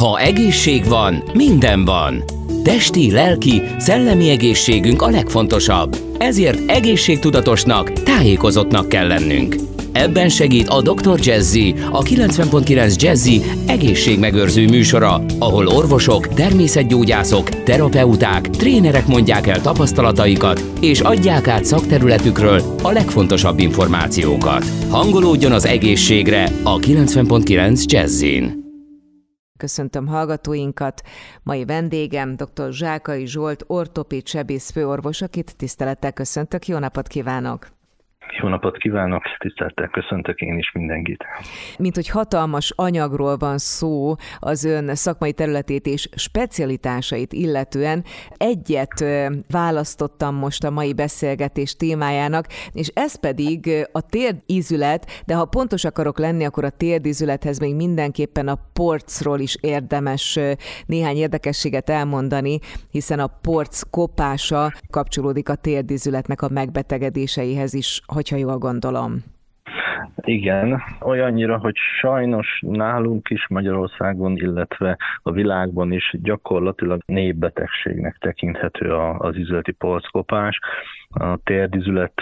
Ha egészség van, minden van. Testi, lelki, szellemi egészségünk a legfontosabb. Ezért egészségtudatosnak, tájékozottnak kell lennünk. Ebben segít a Dr. Jazzy, a 90.9 Jazzy egészségmegőrző műsora, ahol orvosok, természetgyógyászok, terapeuták, trénerek mondják el tapasztalataikat, és adják át szakterületükről a legfontosabb információkat. Hangolódjon az egészségre a 90.9 Jazzin. Köszöntöm hallgatóinkat. Mai vendégem dr. Zsákai Zsolt, ortopéd sebész főorvos, akit tisztelettel köszöntök. Jó napot kívánok! Jó napot kívánok, tisztelettel köszöntök én is mindenkit. Mint hogy hatalmas anyagról van szó az ön szakmai területét és specialitásait illetően, egyet választottam most a mai beszélgetés témájának, és ez pedig a térdízület, de ha pontos akarok lenni, akkor a térdízülethez még mindenképpen a porcról is érdemes néhány érdekességet elmondani, hiszen a porc kopása kapcsolódik a térdízületnek a megbetegedéseihez is, hogyha jól gondolom. Igen, olyannyira, hogy sajnos nálunk is Magyarországon, illetve a világban is gyakorlatilag népbetegségnek tekinthető az üzleti polckopás. A térdizület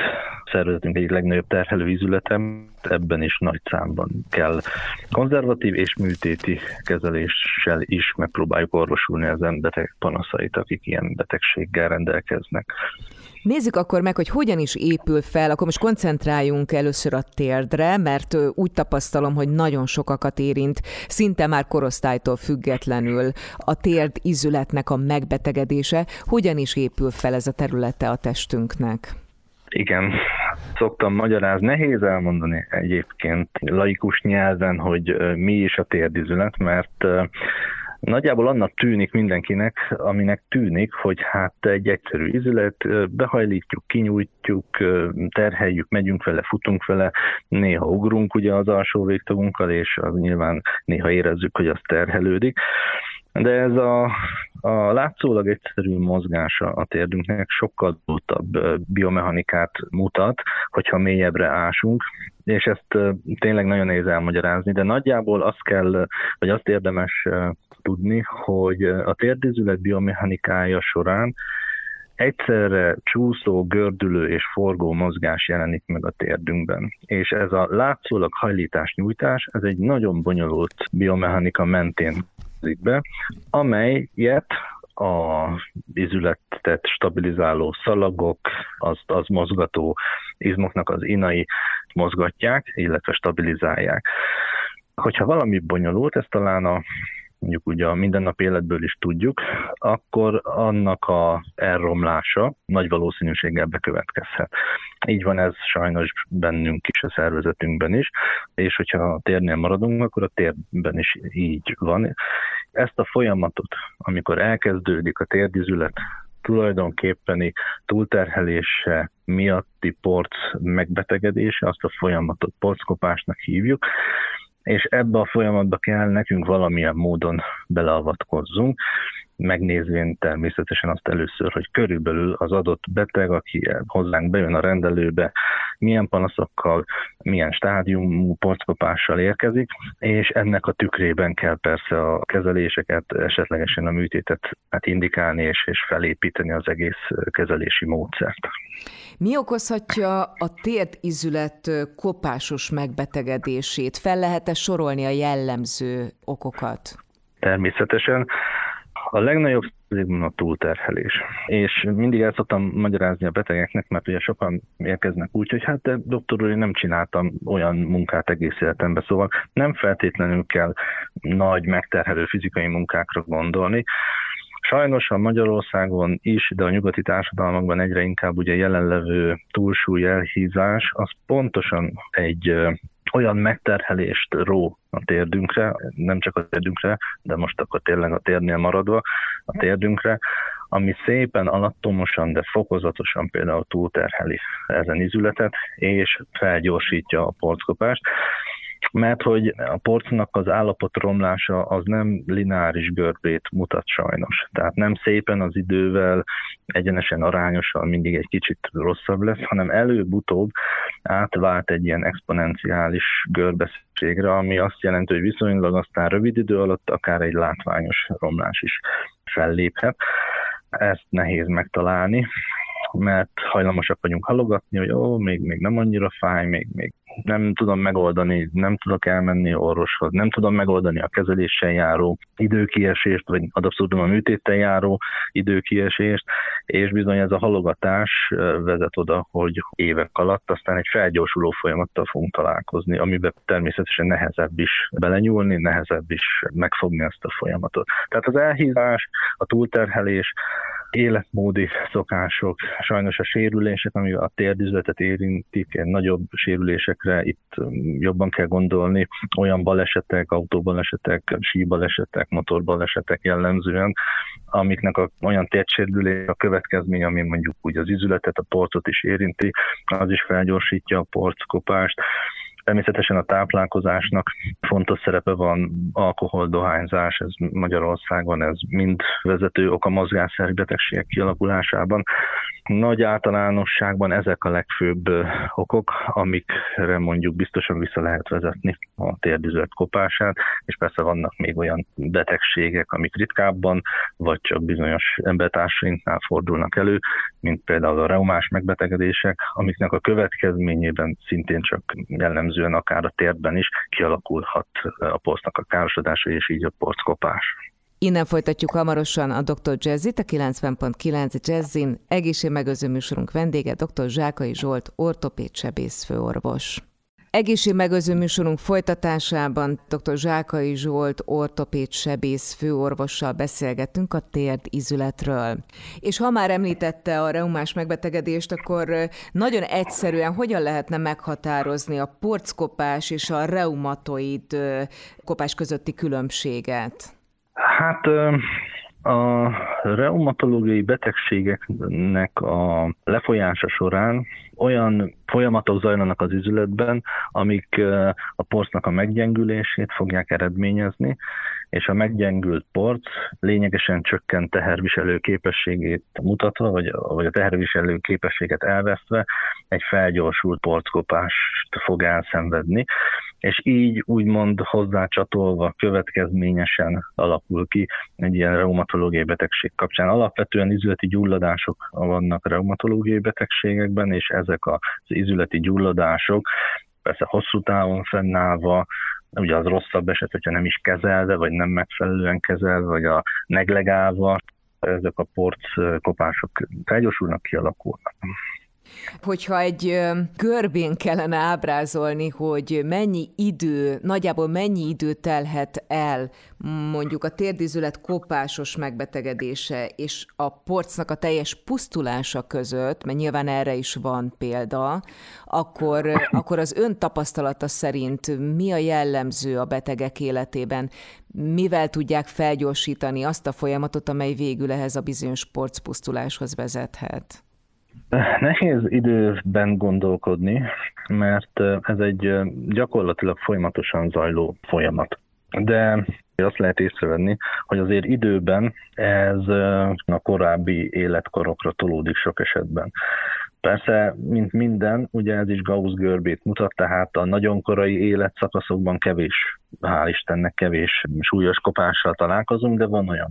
szervezetünk egyik legnagyobb terhelő izületem, ebben is nagy számban kell konzervatív és műtéti kezeléssel is megpróbáljuk orvosulni az emberek panaszait, akik ilyen betegséggel rendelkeznek. Nézzük akkor meg, hogy hogyan is épül fel, akkor most koncentráljunk először a térdre, mert úgy tapasztalom, hogy nagyon sokakat érint, szinte már korosztálytól függetlenül a térd izületnek a megbetegedése. Hogyan is épül fel ez a területe a testünknek? Igen, szoktam magyarázni, nehéz elmondani egyébként laikus nyelven, hogy mi is a térdizület, mert Nagyjából annak tűnik mindenkinek, aminek tűnik, hogy hát egy egyszerű ízület, behajlítjuk, kinyújtjuk, terheljük, megyünk vele, futunk vele, néha ugrunk ugye az alsó végtagunkkal, és az nyilván néha érezzük, hogy az terhelődik. De ez a, a látszólag egyszerű mozgása a térdünknek sokkal dúltabb biomechanikát mutat, hogyha mélyebbre ásunk, és ezt tényleg nagyon nehéz elmagyarázni, de nagyjából azt kell, vagy azt érdemes tudni, hogy a térdizület biomechanikája során egyszerre csúszó, gördülő és forgó mozgás jelenik meg a térdünkben. És ez a látszólag hajlítás-nyújtás, ez egy nagyon bonyolult biomechanika mentén be, amelyet a izületet stabilizáló szalagok, az, az mozgató izmoknak az inai mozgatják, illetve stabilizálják. Hogyha valami bonyolult, ez talán a mondjuk ugye a mindennapi életből is tudjuk, akkor annak a elromlása nagy valószínűséggel bekövetkezhet. Így van ez sajnos bennünk is, a szervezetünkben is, és hogyha a térnél maradunk, akkor a térben is így van. Ezt a folyamatot, amikor elkezdődik a térdizület tulajdonképpeni túlterhelése miatti porc megbetegedése, azt a folyamatot porckopásnak hívjuk, és ebbe a folyamatba kell nekünk valamilyen módon beleavatkozzunk, megnézvén természetesen azt először, hogy körülbelül az adott beteg, aki hozzánk bejön a rendelőbe, milyen panaszokkal, milyen stádiumú porckopással érkezik, és ennek a tükrében kell persze a kezeléseket, esetlegesen a műtétet hát indikálni és, és felépíteni az egész kezelési módszert. Mi okozhatja a térdizület kopásos megbetegedését? Fel lehet-e sorolni a jellemző okokat? Természetesen. A legnagyobb a túlterhelés. És mindig el szoktam magyarázni a betegeknek, mert ugye sokan érkeznek úgy, hogy hát de doktor úr, én nem csináltam olyan munkát egész életemben, szóval nem feltétlenül kell nagy, megterhelő fizikai munkákra gondolni, Sajnos a Magyarországon is, de a nyugati társadalmakban egyre inkább ugye jelenlevő túlsúly elhízás, az pontosan egy olyan megterhelést ró a térdünkre, nem csak a térdünkre, de most akkor tényleg a térnél maradva, a térdünkre, ami szépen alattomosan, de fokozatosan például túlterheli ezen izületet, és felgyorsítja a polckopást. Mert hogy a porcnak az állapot romlása az nem lineáris görbét mutat sajnos. Tehát nem szépen az idővel, egyenesen arányosan mindig egy kicsit rosszabb lesz, hanem előbb-utóbb átvált egy ilyen exponenciális görbességre, ami azt jelenti, hogy viszonylag aztán rövid idő alatt akár egy látványos romlás is felléphet. Ezt nehéz megtalálni, mert hajlamosak vagyunk halogatni, hogy ó, még, még nem annyira fáj, még, még nem tudom megoldani, nem tudok elmenni orvoshoz, nem tudom megoldani a kezeléssel járó időkiesést, vagy ad abszurdum a műtéttel járó időkiesést, és bizony ez a halogatás vezet oda, hogy évek alatt aztán egy felgyorsuló folyamattal fogunk találkozni, amiben természetesen nehezebb is belenyúlni, nehezebb is megfogni ezt a folyamatot. Tehát az elhízás, a túlterhelés, életmódi szokások, sajnos a sérülések, ami a térdüzletet érintik, nagyobb sérülésekre itt jobban kell gondolni, olyan balesetek, autóbalesetek, síbalesetek, motorbalesetek jellemzően, amiknek a, olyan térdsérülés a következmény, ami mondjuk úgy az izületet, a porcot is érinti, az is felgyorsítja a porckopást, Természetesen a táplálkozásnak fontos szerepe van, alkohol, dohányzás, ez Magyarországon, ez mind vezető ok a mozgásszervi betegségek kialakulásában. Nagy általánosságban ezek a legfőbb okok, amikre mondjuk biztosan vissza lehet vezetni a térdüzet kopását, és persze vannak még olyan betegségek, amik ritkábban, vagy csak bizonyos embertársainknál fordulnak elő, mint például a reumás megbetegedések, amiknek a következményében szintén csak jellemzően akár a térben is kialakulhat a porcnak a károsodása, és így a porckopás. Innen folytatjuk hamarosan a Dr. Jazzit, a 90.9 Jazzin. Egészségmegőző műsorunk vendége dr. Zsákai Zsolt, ortopéd sebész főorvos. Egészségmegőző műsorunk folytatásában dr. Zsákai Zsolt, ortopéd sebész főorvossal beszélgettünk a térd izületről. És ha már említette a reumás megbetegedést, akkor nagyon egyszerűen hogyan lehetne meghatározni a porckopás és a reumatoid kopás közötti különbséget? Hát a reumatológiai betegségeknek a lefolyása során olyan folyamatok zajlanak az üzletben, amik a porcnak a meggyengülését fogják eredményezni, és a meggyengült porc lényegesen csökkent teherviselő képességét mutatva, vagy, vagy a teherviselő képességet elvesztve egy felgyorsult porckopást fog elszenvedni, és így úgymond hozzácsatolva következményesen alakul ki egy ilyen reumatológiai betegség kapcsán. Alapvetően izületi gyulladások vannak reumatológiai betegségekben, és ezek az izületi gyulladások persze hosszú távon fennállva, ugye az rosszabb eset, hogyha nem is kezelve, vagy nem megfelelően kezelve, vagy a neglegálva, ezek a porckopások felgyorsulnak, kialakulnak. Hogyha egy görbén kellene ábrázolni, hogy mennyi idő, nagyjából mennyi idő telhet el mondjuk a térdizület kopásos megbetegedése és a porcnak a teljes pusztulása között, mert nyilván erre is van példa, akkor, akkor az ön tapasztalata szerint mi a jellemző a betegek életében? Mivel tudják felgyorsítani azt a folyamatot, amely végül ehhez a bizonyos porcpusztuláshoz vezethet? Nehéz időben gondolkodni, mert ez egy gyakorlatilag folyamatosan zajló folyamat. De azt lehet észrevenni, hogy azért időben ez a korábbi életkorokra tolódik sok esetben. Persze, mint minden, ugye ez is Gauss görbét mutat, tehát a nagyon korai életszakaszokban kevés, hál' Istennek kevés súlyos kopással találkozunk, de van olyan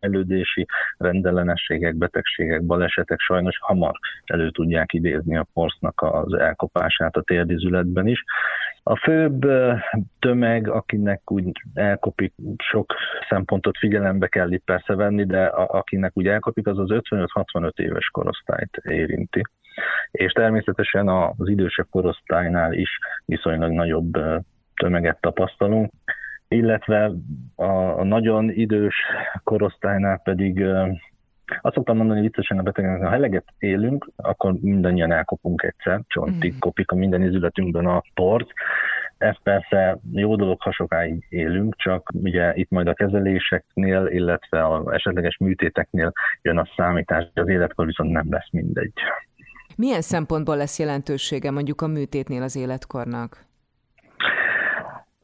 elődési rendellenességek, betegségek, balesetek sajnos hamar elő tudják idézni a porsznak az elkopását a térdizületben is. A főbb tömeg, akinek úgy elkopik, sok szempontot figyelembe kell itt persze venni, de a, akinek úgy elkopik, az az 55-65 éves korosztályt érinti és természetesen az idősebb korosztálynál is viszonylag nagyobb tömeget tapasztalunk, illetve a, nagyon idős korosztálynál pedig azt szoktam mondani viccesen a betegeknek, ha eleget élünk, akkor mindannyian elkopunk egyszer, csontig mm. kopik a minden izületünkben a port. Ez persze jó dolog, ha sokáig élünk, csak ugye itt majd a kezeléseknél, illetve a esetleges műtéteknél jön a számítás, az életkor viszont nem lesz mindegy. Milyen szempontból lesz jelentősége mondjuk a műtétnél az életkornak?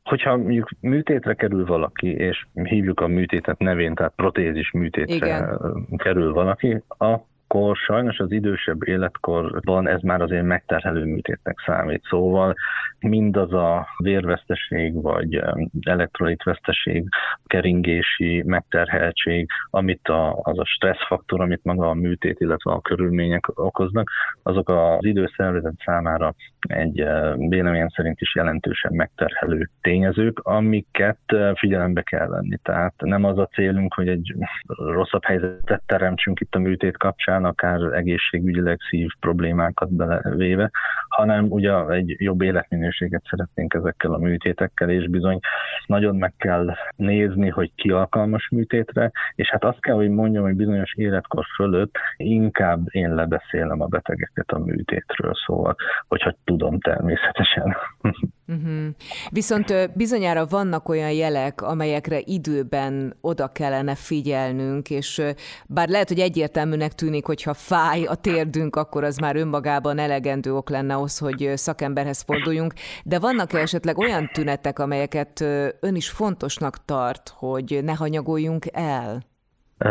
Hogyha mondjuk műtétre kerül valaki, és hívjuk a műtétet nevén, tehát protézis műtétre Igen. kerül valaki, a akkor sajnos az idősebb életkorban ez már azért megterhelő műtétnek számít. Szóval mindaz a vérveszteség, vagy elektrolitveszteség, keringési megterheltség, amit a, az a stresszfaktor, amit maga a műtét, illetve a körülmények okoznak, azok az időszervezet számára egy véleményem szerint is jelentősen megterhelő tényezők, amiket figyelembe kell venni. Tehát nem az a célunk, hogy egy rosszabb helyzetet teremtsünk itt a műtét kapcsán, akár egészségügyileg szív problémákat belevéve, hanem ugye egy jobb életminőséget szeretnénk ezekkel a műtétekkel, és bizony nagyon meg kell nézni, hogy ki alkalmas műtétre, és hát azt kell, hogy mondjam, hogy bizonyos életkor fölött inkább én lebeszélem a betegeket a műtétről, szóval, hogyha tudom természetesen. Uh-huh. Viszont bizonyára vannak olyan jelek, amelyekre időben oda kellene figyelnünk, és bár lehet, hogy egyértelműnek tűnik, hogy ha fáj a térdünk, akkor az már önmagában elegendő ok lenne ahhoz, hogy szakemberhez forduljunk, de vannak-e esetleg olyan tünetek, amelyeket ön is fontosnak tart, hogy ne hanyagoljunk el?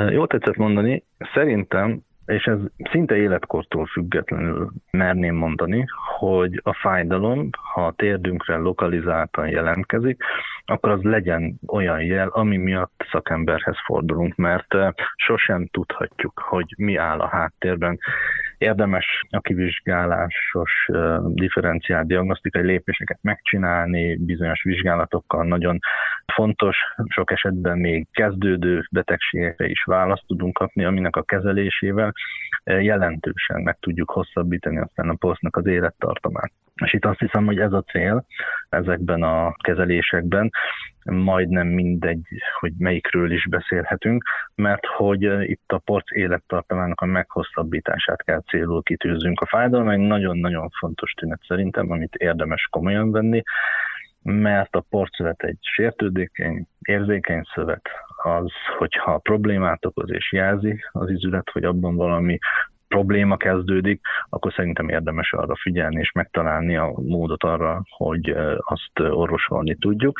Jó tetszett mondani. Szerintem és ez szinte életkortól függetlenül merném mondani, hogy a fájdalom, ha a térdünkre lokalizáltan jelentkezik, akkor az legyen olyan jel, ami miatt szakemberhez fordulunk, mert sosem tudhatjuk, hogy mi áll a háttérben. Érdemes a kivizsgálásos differenciált diagnosztikai lépéseket megcsinálni, bizonyos vizsgálatokkal nagyon fontos, sok esetben még kezdődő betegségekre is választ tudunk kapni, aminek a kezelésével jelentősen meg tudjuk hosszabbítani aztán a posztnak az élettartamát. És itt azt hiszem, hogy ez a cél ezekben a kezelésekben, majdnem mindegy, hogy melyikről is beszélhetünk, mert hogy itt a porc élettartamának a meghosszabbítását kell célul kitűzünk. A fájdalom egy nagyon-nagyon fontos tünet szerintem, amit érdemes komolyan venni, mert a porcövet egy sértődékeny, érzékeny szövet, az, hogyha problémát okoz és jelzi az izület, hogy abban valami probléma kezdődik, akkor szerintem érdemes arra figyelni és megtalálni a módot arra, hogy azt orvosolni tudjuk.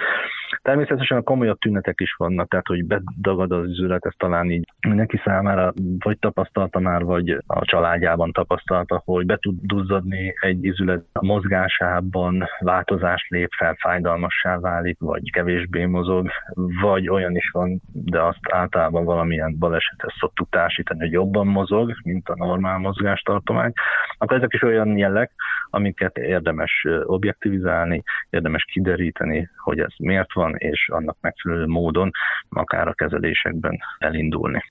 Természetesen a komolyabb tünetek is vannak, tehát hogy bedagad az üzület, ez talán így mindenki számára vagy tapasztalta már, vagy a családjában tapasztalta, hogy be tud duzzadni egy izület a mozgásában, változás lép fel, fájdalmassá válik, vagy kevésbé mozog, vagy olyan is van, de azt általában valamilyen balesethez szoktuk társítani, hogy jobban mozog, mint a normál mozgástartomány, akkor ezek is olyan jelek, amiket érdemes objektivizálni, érdemes kideríteni, hogy ez miért van, és annak megfelelő módon akár a kezelésekben elindulni.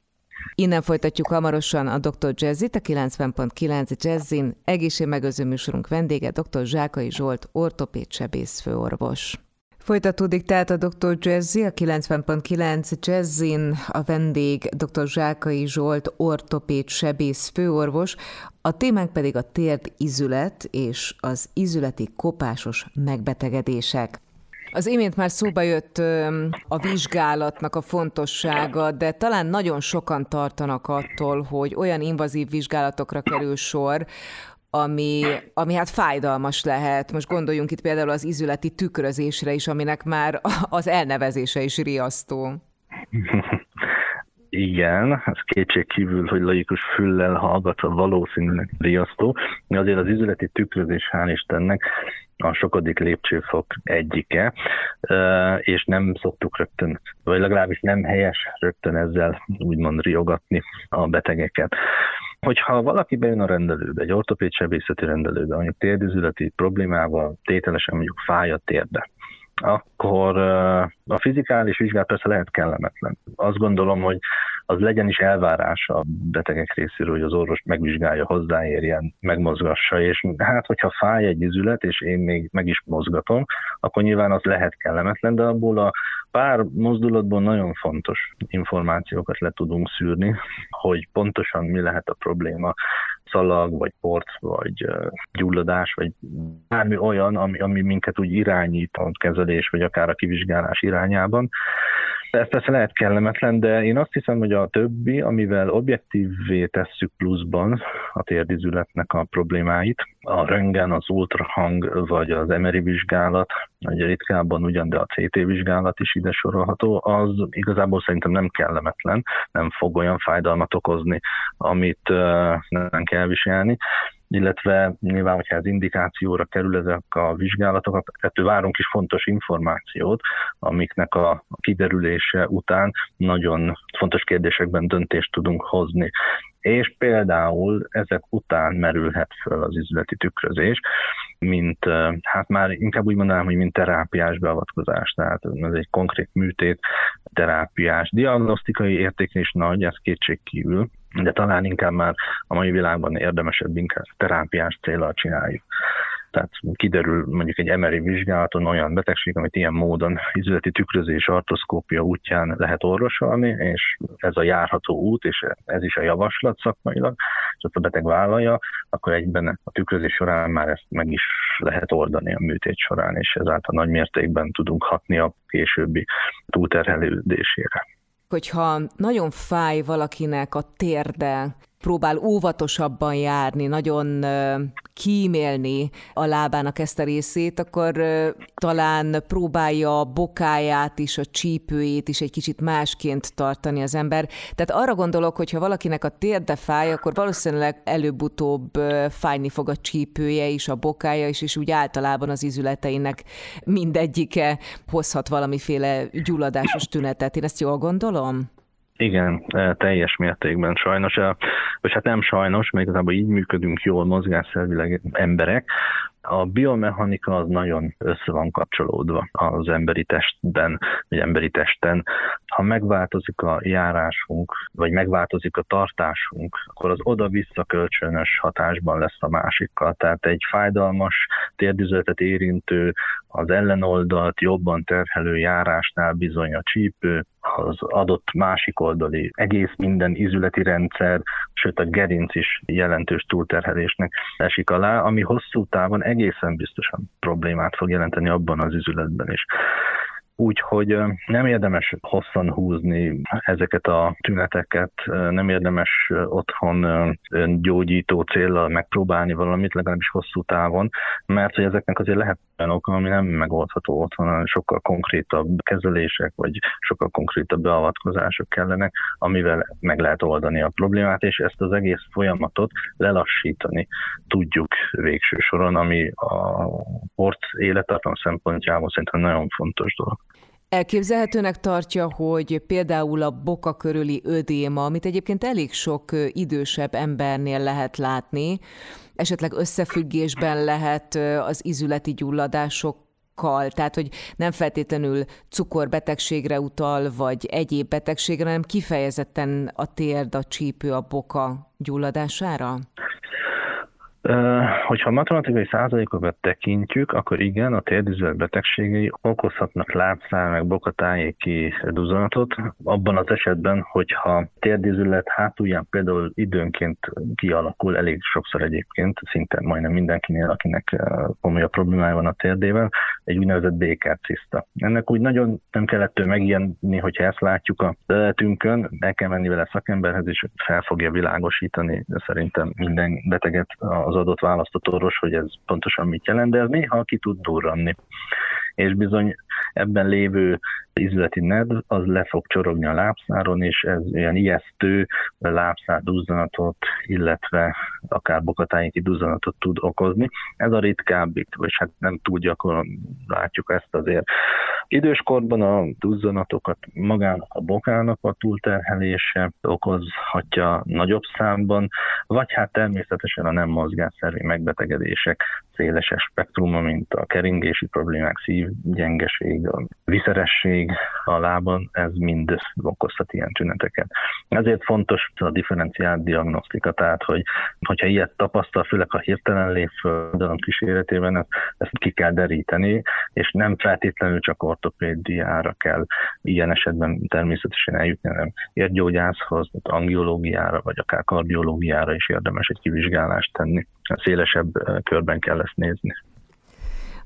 Innen folytatjuk hamarosan a Dr. Jazzit, a 90.9 Jazzin. Egészségmegőző műsorunk vendége dr. Zsákai Zsolt, ortopéd sebész főorvos. Folytatódik tehát a Dr. Jazzy, a 90.9 Jazzin, a vendég dr. Zsákai Zsolt, ortopéd sebész főorvos, a témánk pedig a térd izület és az izületi kopásos megbetegedések. Az imént már szóba jött a vizsgálatnak a fontossága, de talán nagyon sokan tartanak attól, hogy olyan invazív vizsgálatokra kerül sor, ami, ami hát fájdalmas lehet. Most gondoljunk itt például az izületi tükrözésre is, aminek már az elnevezése is riasztó. Igen, ez kétség kívül, hogy laikus füllel hallgatva valószínűleg riasztó. Azért az izületi tükrözés, hál' Istennek, a sokadik lépcsőfok egyike, és nem szoktuk rögtön, vagy legalábbis nem helyes rögtön ezzel úgymond riogatni a betegeket. Hogyha valaki bejön a rendelőbe, egy ortopéd sebészeti rendelőbe, mondjuk térdizületi problémával, tételesen mondjuk fáj a térde, akkor a fizikális vizsgát persze lehet kellemetlen. Azt gondolom, hogy az legyen is elvárása a betegek részéről, hogy az orvos megvizsgálja, hozzáérjen, megmozgassa, és hát, hogyha fáj egy izület, és én még meg is mozgatom, akkor nyilván az lehet kellemetlen, de abból a pár mozdulatból nagyon fontos információkat le tudunk szűrni, hogy pontosan mi lehet a probléma, szalag, vagy port, vagy gyulladás, vagy bármi olyan, ami, ami minket úgy irányít a kezelés, vagy akár a kivizsgálás irányában Ez persze lehet kellemetlen, de én azt hiszem, hogy a többi, amivel objektívvé tesszük pluszban a térdizületnek a problémáit, a röngen, az ultrahang vagy az emeri vizsgálat, nagy ritkábban ugyan, de a CT vizsgálat is ide sorolható, az igazából szerintem nem kellemetlen, nem fog olyan fájdalmat okozni, amit nem kell viselni illetve nyilván, hogyha ez indikációra kerül ezek a vizsgálatok, ettől várunk is fontos információt, amiknek a kiderülése után nagyon fontos kérdésekben döntést tudunk hozni. És például ezek után merülhet föl az izületi tükrözés, mint, hát már inkább úgy mondanám, hogy mint terápiás beavatkozás, tehát ez egy konkrét műtét, terápiás, diagnosztikai értékelés nagy, ez kétségkívül, de talán inkább már a mai világban érdemesebb inkább terápiás célral csináljuk. Tehát kiderül mondjuk egy emeri vizsgálaton olyan betegség, amit ilyen módon izületi tükrözés, artoszkópia útján lehet orvosolni, és ez a járható út, és ez is a javaslat szakmailag, és ezt a beteg vállalja, akkor egyben a tükrözés során már ezt meg is lehet oldani a műtét során, és ezáltal nagy mértékben tudunk hatni a későbbi túlterhelődésére hogyha nagyon fáj valakinek a térde, próbál óvatosabban járni, nagyon kímélni a lábának ezt a részét, akkor talán próbálja a bokáját is, a csípőjét is egy kicsit másként tartani az ember. Tehát arra gondolok, hogy ha valakinek a térde fáj, akkor valószínűleg előbb-utóbb fájni fog a csípője is, a bokája is, és úgy általában az izületeinek mindegyike hozhat valamiféle gyulladásos tünetet. Én ezt jól gondolom? Igen, e, teljes mértékben sajnos, e, vagy hát nem sajnos, mert igazából így működünk jól mozgásszervileg emberek, a biomechanika az nagyon össze van kapcsolódva az emberi testben, vagy emberi testen. Ha megváltozik a járásunk, vagy megváltozik a tartásunk, akkor az oda-vissza kölcsönös hatásban lesz a másikkal. Tehát egy fájdalmas térdüzletet érintő, az ellenoldalt jobban terhelő járásnál bizony a csípő, az adott másik oldali egész minden izületi rendszer, sőt a gerinc is jelentős túlterhelésnek esik alá, ami hosszú távon egészen biztosan problémát fog jelenteni abban az üzületben is. Úgyhogy nem érdemes hosszan húzni ezeket a tüneteket, nem érdemes otthon gyógyító célral megpróbálni valamit, legalábbis hosszú távon, mert hogy ezeknek azért lehet olyan oka, ami nem megoldható otthon, hanem sokkal konkrétabb kezelések, vagy sokkal konkrétabb beavatkozások kellenek, amivel meg lehet oldani a problémát, és ezt az egész folyamatot lelassítani tudjuk végső soron, ami a port élettartam szempontjából szerintem nagyon fontos dolog. Elképzelhetőnek tartja, hogy például a boka körüli ödéma, amit egyébként elég sok idősebb embernél lehet látni, esetleg összefüggésben lehet az izületi gyulladások tehát hogy nem feltétlenül cukorbetegségre utal, vagy egyéb betegségre, hanem kifejezetten a térd, a csípő, a boka gyulladására? Hogyha matematikai százalékokat tekintjük, akkor igen, a térdizület betegségei okozhatnak lábszál meg bokatájéki duzanatot, abban az esetben, hogyha térdizület hátulján például időnként kialakul, elég sokszor egyébként, szinte majdnem mindenkinél, akinek komolyabb problémája van a térdével, egy úgynevezett békerciszta. Ennek úgy nagyon nem kellett megijedni, hogyha ezt látjuk a leletünkön, el kell menni vele szakemberhez, és fel fogja világosítani szerintem minden beteget a az adott választott orvos, hogy ez pontosan mit jelent, de ez néha ki tud durranni. És bizony ebben lévő izületi nedv, az le fog csorogni a lábszáron, és ez ilyen ijesztő lábszárduzzanatot, illetve akár bokatájéki duzzanatot tud okozni. Ez a ritkábbik, vagy hát nem túl gyakran látjuk ezt azért. Időskorban a duzzanatokat magának a bokának a túlterhelése okozhatja nagyobb számban, vagy hát természetesen a nem mozgásszervi megbetegedések széleses spektruma, mint a keringési problémák, szívgyengeség, a viszeresség a lábon, ez mind okozhat ilyen tüneteket. Ezért fontos a differenciált diagnosztika, tehát hogy, hogyha ilyet tapasztal, főleg ha hirtelen lép föl kíséretében, ezt, ki kell deríteni, és nem feltétlenül csak ortopédiára kell ilyen esetben természetesen eljutni, hanem érgyógyászhoz, angiológiára, vagy akár kardiológiára is érdemes egy kivizsgálást tenni. Szélesebb körben kell ezt nézni.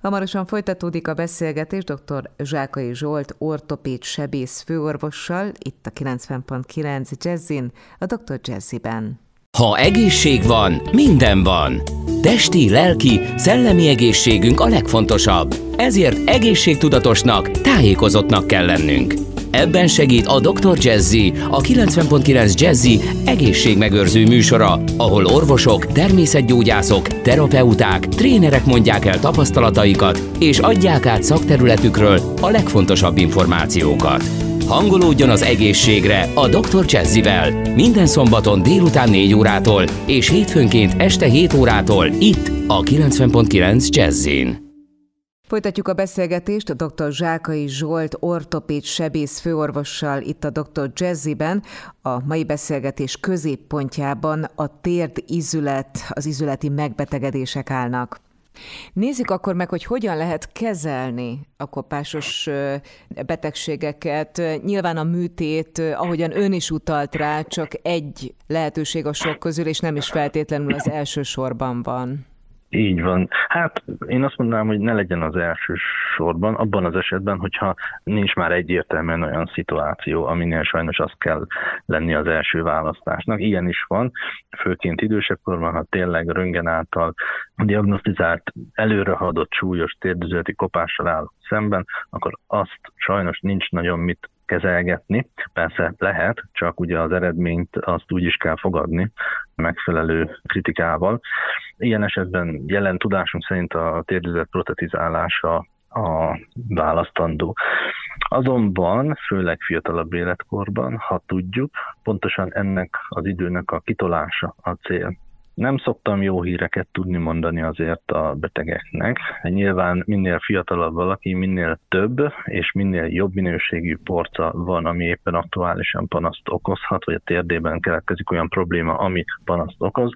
Hamarosan folytatódik a beszélgetés dr. Zsákai Zsolt ortopéd sebész főorvossal, itt a 90.9 Jazzin, a Dr. Jazziben. Ha egészség van, minden van. Testi, lelki, szellemi egészségünk a legfontosabb. Ezért egészségtudatosnak, tájékozottnak kell lennünk. Ebben segít a Dr. Jazzy, a 90.9 Jazzy egészségmegőrző műsora, ahol orvosok, természetgyógyászok, terapeuták, trénerek mondják el tapasztalataikat, és adják át szakterületükről a legfontosabb információkat. Hangolódjon az egészségre a Dr. Jazzivel minden szombaton délután 4 órától és hétfőnként este 7 órától itt a 90.9 Jazzin. Folytatjuk a beszélgetést a dr. Zsákai Zsolt ortopéd sebész főorvossal itt a dr. Jazziben. A mai beszélgetés középpontjában a térd izület, az izületi megbetegedések állnak. Nézzük akkor meg, hogy hogyan lehet kezelni a kopásos betegségeket. Nyilván a műtét, ahogyan ön is utalt rá, csak egy lehetőség a sok közül, és nem is feltétlenül az első sorban van. Így van. Hát én azt mondanám, hogy ne legyen az első sorban, abban az esetben, hogyha nincs már egyértelműen olyan szituáció, aminél sajnos az kell lenni az első választásnak. Ilyen is van, főként idősebb korban, ha tényleg röngen által diagnosztizált előrehaladott súlyos térdüzleti kopással áll szemben, akkor azt sajnos nincs nagyon mit kezelgetni. Persze lehet, csak ugye az eredményt azt úgy is kell fogadni megfelelő kritikával. Ilyen esetben jelen tudásunk szerint a térdüzet protetizálása a választandó. Azonban, főleg fiatalabb életkorban, ha tudjuk, pontosan ennek az időnek a kitolása a cél. Nem szoktam jó híreket tudni mondani azért a betegeknek. Nyilván minél fiatalabb valaki, minél több és minél jobb minőségű porca van, ami éppen aktuálisan panaszt okozhat, vagy a térdében keletkezik olyan probléma, ami panaszt okoz,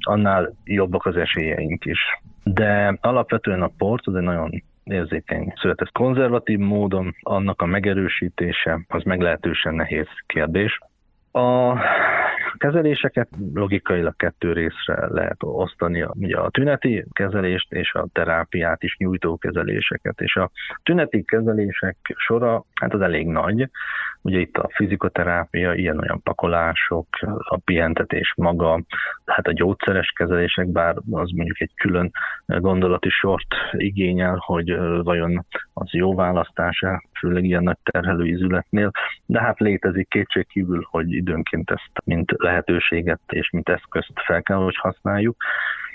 annál jobbak az esélyeink is. De alapvetően a porc az egy nagyon érzékeny született konzervatív módon, annak a megerősítése az meglehetősen nehéz kérdés. A kezeléseket logikailag kettő részre lehet osztani, ugye a tüneti kezelést és a terápiát is nyújtó kezeléseket. És a tüneti kezelések sora, hát az elég nagy, ugye itt a fizikoterápia, ilyen-olyan pakolások, a pihentetés maga, hát a gyógyszeres kezelések, bár az mondjuk egy külön gondolati sort igényel, hogy vajon az jó választása, főleg ilyen nagy terhelő ízületnél, de hát létezik kétségkívül, hogy időnként ezt mint lehetőséget és mint eszközt fel kell, hogy használjuk.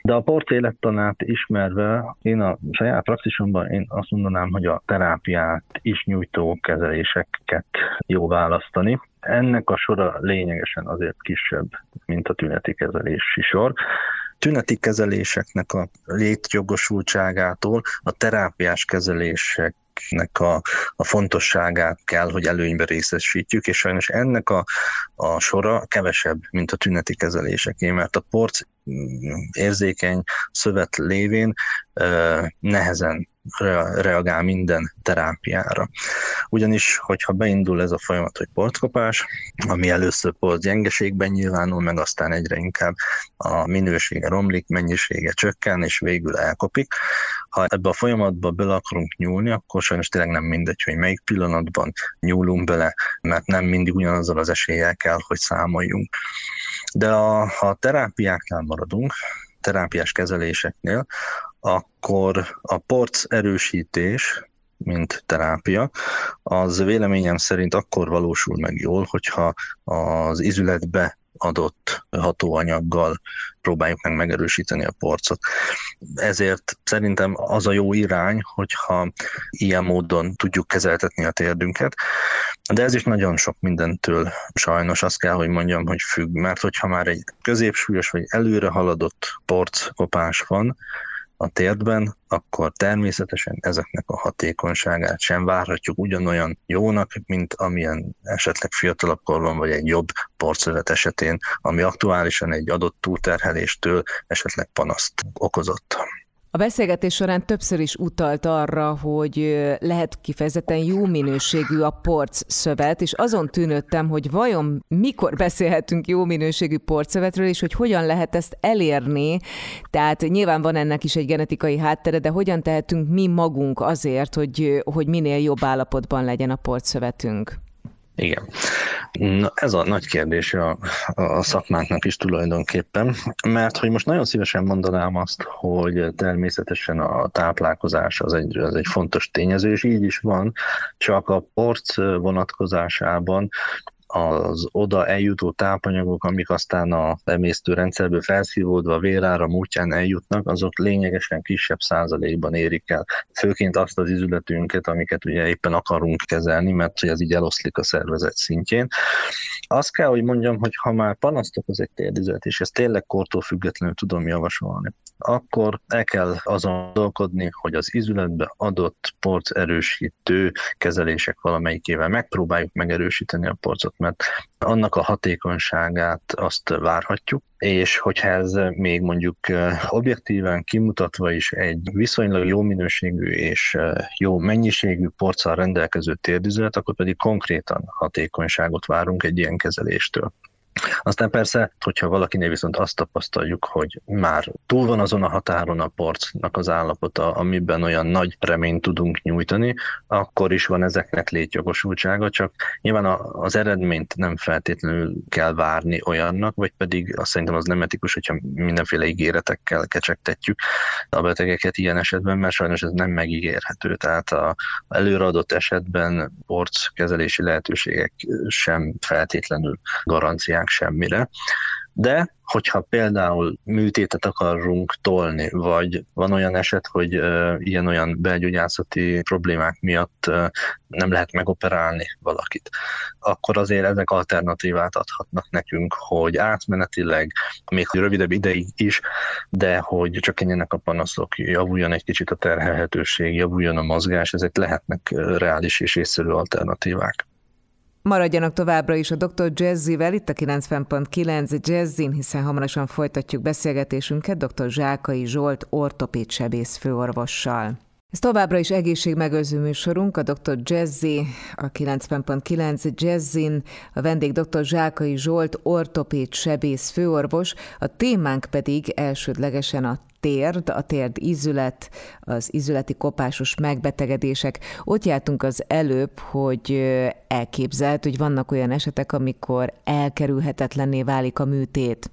De a porc élettanát ismerve, én a saját praxisomban én azt mondanám, hogy a terápiát is nyújtó kezeléseket jó választani. Ennek a sora lényegesen azért kisebb, mint a tüneti kezelési sor tüneti kezeléseknek a létjogosultságától a terápiás kezelések nek a, a fontosságát kell, hogy előnybe részesítjük, és sajnos ennek a, a sora kevesebb, mint a tüneti kezeléseké, mert a porc mm, érzékeny szövet lévén nehezen reagál minden terápiára. Ugyanis, hogyha beindul ez a folyamat, hogy portkopás, ami először port gyengeségben nyilvánul, meg aztán egyre inkább a minősége romlik, mennyisége csökken, és végül elkopik. Ha ebbe a folyamatba bele akarunk nyúlni, akkor sajnos tényleg nem mindegy, hogy melyik pillanatban nyúlunk bele, mert nem mindig ugyanazzal az eséllyel kell, hogy számoljunk. De a, ha a terápiáknál maradunk, terápiás kezeléseknél, akkor a porc erősítés, mint terápia, az véleményem szerint akkor valósul meg jól, hogyha az izületbe adott hatóanyaggal próbáljuk meg megerősíteni a porcot. Ezért szerintem az a jó irány, hogyha ilyen módon tudjuk kezeltetni a térdünket, de ez is nagyon sok mindentől sajnos azt kell, hogy mondjam, hogy függ, mert hogyha már egy középsúlyos vagy előre haladott porckopás van, a térdben, akkor természetesen ezeknek a hatékonyságát sem várhatjuk ugyanolyan jónak, mint amilyen esetleg fiatalabb korban, vagy egy jobb porcövet esetén, ami aktuálisan egy adott túlterheléstől esetleg panaszt okozott. A beszélgetés során többször is utalt arra, hogy lehet kifejezetten jó minőségű a porc szövet, és azon tűnődtem, hogy vajon mikor beszélhetünk jó minőségű porcszövetről, és hogy hogyan lehet ezt elérni. Tehát nyilván van ennek is egy genetikai háttere, de hogyan tehetünk mi magunk azért, hogy, hogy minél jobb állapotban legyen a porcszövetünk? Igen. Na, ez a nagy kérdés a, a szakmánknak is tulajdonképpen, mert hogy most nagyon szívesen mondanám azt, hogy természetesen a táplálkozás az egy, az egy fontos tényező, és így is van, csak a porc vonatkozásában az oda eljutó tápanyagok, amik aztán a emésztőrendszerből felszívódva vérára útján eljutnak, azok lényegesen kisebb százalékban érik el. Főként azt az izületünket, amiket ugye éppen akarunk kezelni, mert hogy ez így eloszlik a szervezet szintjén. Azt kell, hogy mondjam, hogy ha már panasztok az egy térdizet, és ezt tényleg kortól függetlenül tudom javasolni, akkor el kell azon gondolkodni, hogy az izületbe adott porc erősítő kezelések valamelyikével megpróbáljuk megerősíteni a porcot, mert annak a hatékonyságát azt várhatjuk, és hogyha ez még mondjuk objektíven kimutatva is egy viszonylag jó minőségű és jó mennyiségű porccal rendelkező térdüzlet, akkor pedig konkrétan hatékonyságot várunk egy ilyen kezeléstől. Aztán persze, hogyha valakinél viszont azt tapasztaljuk, hogy már túl van azon a határon a porcnak az állapota, amiben olyan nagy reményt tudunk nyújtani, akkor is van ezeknek létjogosultsága, csak nyilván az eredményt nem feltétlenül kell várni olyannak, vagy pedig azt szerintem az nem etikus, hogyha mindenféle ígéretekkel kecsegtetjük a betegeket ilyen esetben, mert sajnos ez nem megígérhető. Tehát a előreadott esetben porc kezelési lehetőségek sem feltétlenül garanciák tudnánk semmire. De hogyha például műtétet akarunk tolni, vagy van olyan eset, hogy ilyen-olyan belgyógyászati problémák miatt nem lehet megoperálni valakit, akkor azért ezek alternatívát adhatnak nekünk, hogy átmenetileg, még rövidebb ideig is, de hogy csökkenjenek a panaszok, javuljon egy kicsit a terhelhetőség, javuljon a mozgás, ezek lehetnek reális és észszerű alternatívák. Maradjanak továbbra is a Dr. Jazzivel, itt a 90.9 Jazzin, hiszen hamarosan folytatjuk beszélgetésünket dr. Zsákai Zsolt ortopéd sebész főorvossal. Ez továbbra is egészségmegőrző műsorunk, a Dr. Jazzy, a 90.9 Jazzin, a vendég dr. Zsákai Zsolt, ortopéd sebész főorvos, a témánk pedig elsődlegesen a térd, a térd ízület, az ízületi kopásos megbetegedések. Ott jártunk az előbb, hogy elképzelt, hogy vannak olyan esetek, amikor elkerülhetetlenné válik a műtét.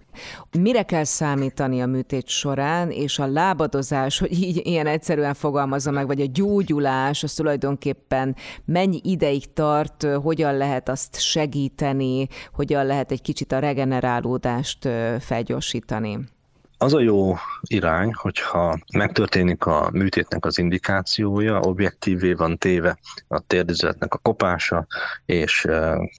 Mire kell számítani a műtét során, és a lábadozás, hogy így ilyen egyszerűen fogalmazza meg, vagy a gyógyulás, az tulajdonképpen mennyi ideig tart, hogyan lehet azt segíteni, hogyan lehet egy kicsit a regenerálódást felgyorsítani? Az a jó irány, hogyha megtörténik a műtétnek az indikációja, objektívé van téve a térdüzetnek a kopása, és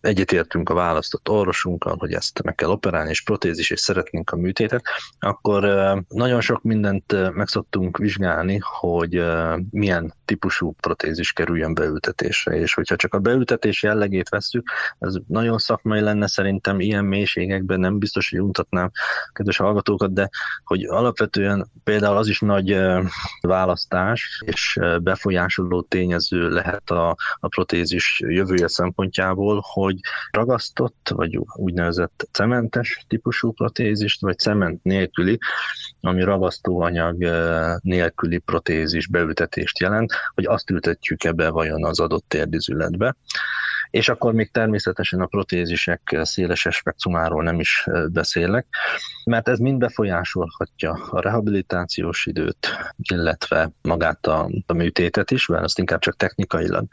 egyetértünk a választott orvosunkkal, hogy ezt meg kell operálni, és protézis, és szeretnénk a műtétet, akkor nagyon sok mindent meg szoktunk vizsgálni, hogy milyen típusú protézis kerüljön beültetésre, és hogyha csak a beültetés jellegét veszük, ez nagyon szakmai lenne szerintem ilyen mélységekben, nem biztos, hogy untatnám kedves hallgatókat, de hogy alapvetően például az is nagy választás és befolyásoló tényező lehet a, a protézis jövője szempontjából, hogy ragasztott, vagy úgynevezett cementes típusú protézist, vagy cement nélküli, ami ragasztóanyag nélküli protézis beültetést jelent, hogy azt ültetjük ebbe vajon az adott térdizületbe. És akkor még természetesen a protézisek széles spektrumáról nem is beszélek, mert ez mind befolyásolhatja a rehabilitációs időt, illetve magát a, a műtétet is, mert azt inkább csak technikailag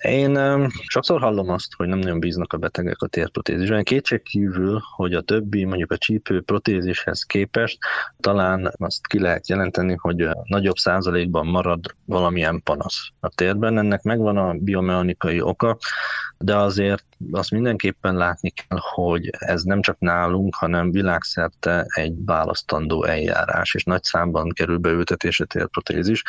én sokszor hallom azt, hogy nem nagyon bíznak a betegek a térprotézisben. Kétség kívül, hogy a többi, mondjuk a csípő protézishez képest talán azt ki lehet jelenteni, hogy nagyobb százalékban marad valamilyen panasz a térben. Ennek megvan a biomechanikai oka, de azért azt mindenképpen látni kell, hogy ez nem csak nálunk, hanem világszerte egy választandó eljárás, és nagy számban kerül beültetésre térprotézis.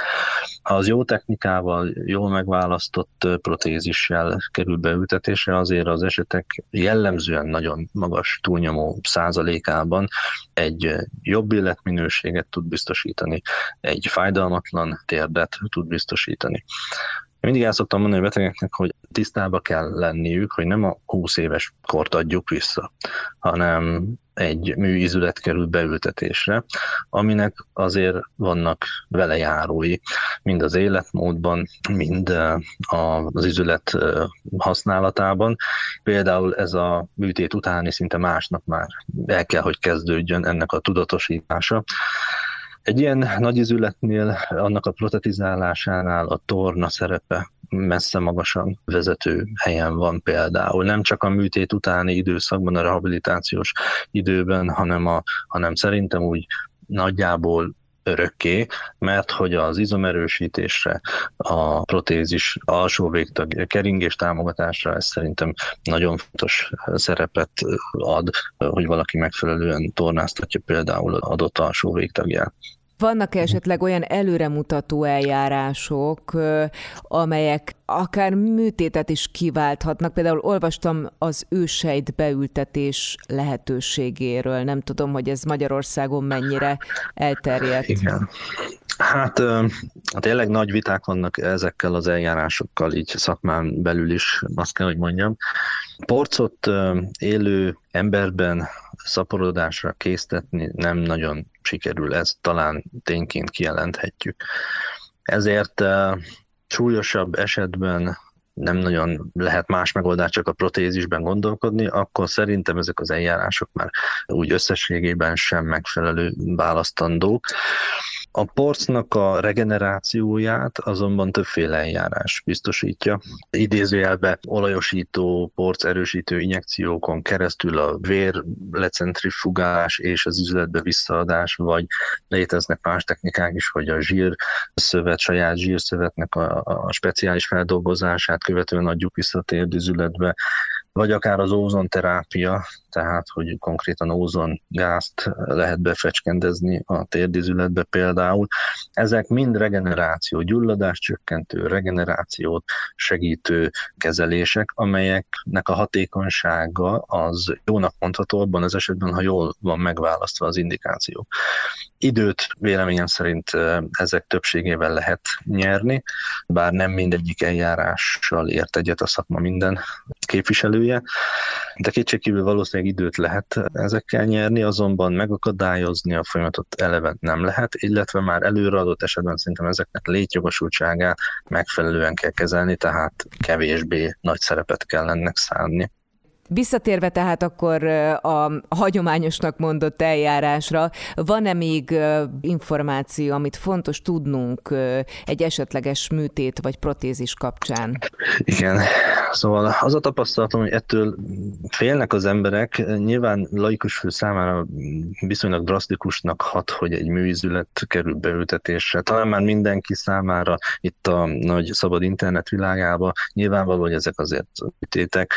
Az jó technikával, jól megválasztott protézissel kerül beültetésre, azért az esetek jellemzően nagyon magas túlnyomó százalékában egy jobb életminőséget tud biztosítani, egy fájdalmatlan térdet tud biztosítani. Én mindig el szoktam mondani a betegeknek, hogy tisztába kell lenniük, hogy nem a 20 éves kort adjuk vissza, hanem egy műizület kerül beültetésre, aminek azért vannak vele járói, mind az életmódban, mind eh, az izület eh, használatában. Például ez a műtét utáni szinte másnap már el kell, hogy kezdődjön ennek a tudatosítása. Egy ilyen nagy izületnél, annak a protetizálásánál a torna szerepe messze magasan vezető helyen van például. Nem csak a műtét utáni időszakban, a rehabilitációs időben, hanem, a, hanem szerintem úgy nagyjából örökké, mert hogy az izomerősítésre, a protézis alsó végtag keringés támogatásra ez szerintem nagyon fontos szerepet ad, hogy valaki megfelelően tornáztatja például adott alsó végtagját. Vannak esetleg olyan előremutató eljárások, amelyek akár műtétet is kiválthatnak? Például olvastam az ősejt beültetés lehetőségéről. Nem tudom, hogy ez Magyarországon mennyire elterjedt. Igen. Hát tényleg nagy viták vannak ezekkel az eljárásokkal, így szakmán belül is, azt kell, hogy mondjam. Porcot élő emberben szaporodásra késztetni nem nagyon sikerül, ezt talán tényként kijelenthetjük. Ezért súlyosabb esetben nem nagyon lehet más megoldást csak a protézisben gondolkodni, akkor szerintem ezek az eljárások már úgy összességében sem megfelelő választandók. A porcnak a regenerációját azonban többféle eljárás biztosítja. Idézőjelbe olajosító, porc erősítő injekciókon keresztül a vér lecentrifugálás és az üzletbe visszaadás, vagy léteznek más technikák is, hogy a zsírszövet, saját zsírszövetnek a, a speciális feldolgozását követően adjuk vissza a térdüzületbe, vagy akár az ózonterápia, tehát hogy konkrétan ózongázt lehet befecskendezni a térdizületbe például. Ezek mind regeneráció, gyulladás csökkentő, regenerációt segítő kezelések, amelyeknek a hatékonysága az jónak mondható abban az esetben, ha jól van megválasztva az indikáció. Időt véleményem szerint ezek többségével lehet nyerni, bár nem mindegyik eljárással ért egyet a szakma minden képviselője, de kétségkívül valószínűleg időt lehet ezekkel nyerni, azonban megakadályozni a folyamatot eleve nem lehet, illetve már előre adott esetben szerintem ezeknek létjogosultságát megfelelően kell kezelni, tehát kevésbé nagy szerepet kell ennek szánni. Visszatérve tehát akkor a hagyományosnak mondott eljárásra, van-e még információ, amit fontos tudnunk egy esetleges műtét vagy protézis kapcsán? Igen, szóval az a tapasztalatom, hogy ettől félnek az emberek, nyilván laikus fő számára viszonylag drasztikusnak hat, hogy egy műizület kerül beültetésre. Talán már mindenki számára itt a nagy szabad internet világában nyilvánvaló, hogy ezek azért műtétek,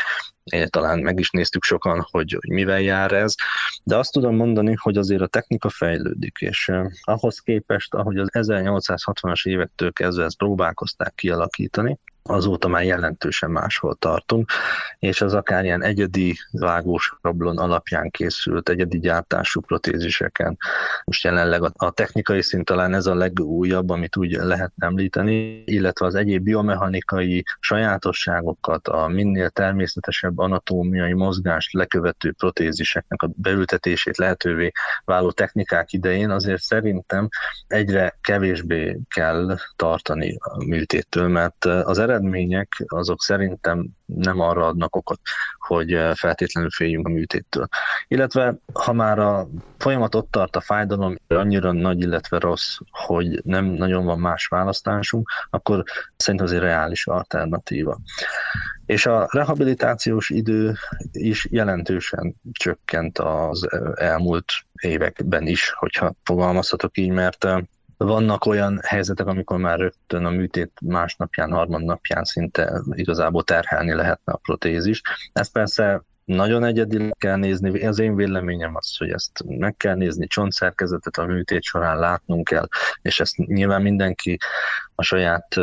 talán meg is néztük sokan, hogy, hogy mivel jár ez, de azt tudom mondani, hogy azért a technika fejlődik, és ahhoz képest, ahogy az 1860-as évektől kezdve ezt próbálkozták kialakítani, azóta már jelentősen máshol tartunk, és az akár ilyen egyedi vágós rablon alapján készült egyedi gyártású protéziseken. Most jelenleg a, technikai szint talán ez a legújabb, amit úgy lehet említeni, illetve az egyéb biomechanikai sajátosságokat, a minél természetesebb anatómiai mozgást lekövető protéziseknek a beültetését lehetővé váló technikák idején azért szerintem egyre kevésbé kell tartani a műtéttől, mert az eredmény eredmények azok szerintem nem arra adnak okot, hogy eh, feltétlenül féljünk a műtéttől. Illetve ha már a folyamat ott tart, a fájdalom annyira nagy, illetve rossz, hogy nem nagyon van más választásunk, akkor szerintem azért reális alternatíva. És a rehabilitációs idő is jelentősen csökkent az elmúlt években is, hogyha fogalmazhatok így, mert eh, vannak olyan helyzetek, amikor már rögtön a műtét másnapján, harmadnapján szinte igazából terhelni lehetne a protézist. Ez persze nagyon egyedileg kell nézni. Az én véleményem az, hogy ezt meg kell nézni, csontszerkezetet a műtét során látnunk kell, és ezt nyilván mindenki a saját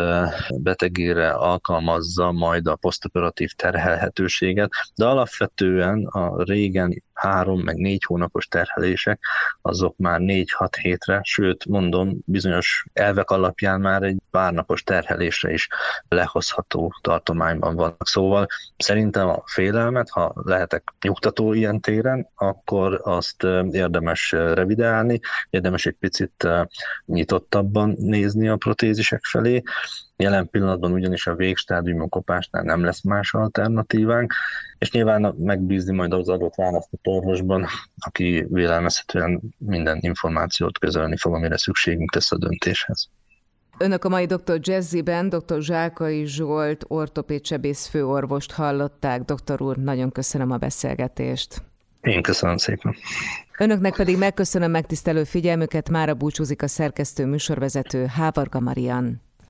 betegére alkalmazza majd a posztoperatív terhelhetőséget, de alapvetően a régen három meg négy hónapos terhelések, azok már négy-hat hétre, sőt mondom, bizonyos elvek alapján már egy pár napos terhelésre is lehozható tartományban vannak. Szóval szerintem a félelmet, ha lehetek nyugtató ilyen téren, akkor azt érdemes revideálni, érdemes egy picit nyitottabban nézni a protézisek felé, Jelen pillanatban ugyanis a végstádiumú kopásnál nem lesz más alternatívánk, és nyilván megbízni majd az adott választott orvosban, aki vélelmezhetően minden információt közölni fog, amire szükségünk lesz a döntéshez. Önök a mai dr. Jazziben dr. Zsákai Zsolt ortopéd sebész főorvost hallották. Doktor úr, nagyon köszönöm a beszélgetést. Én köszönöm szépen. Önöknek pedig megköszönöm megtisztelő figyelmüket, mára búcsúzik a szerkesztő műsorvezető Hávarga Marian.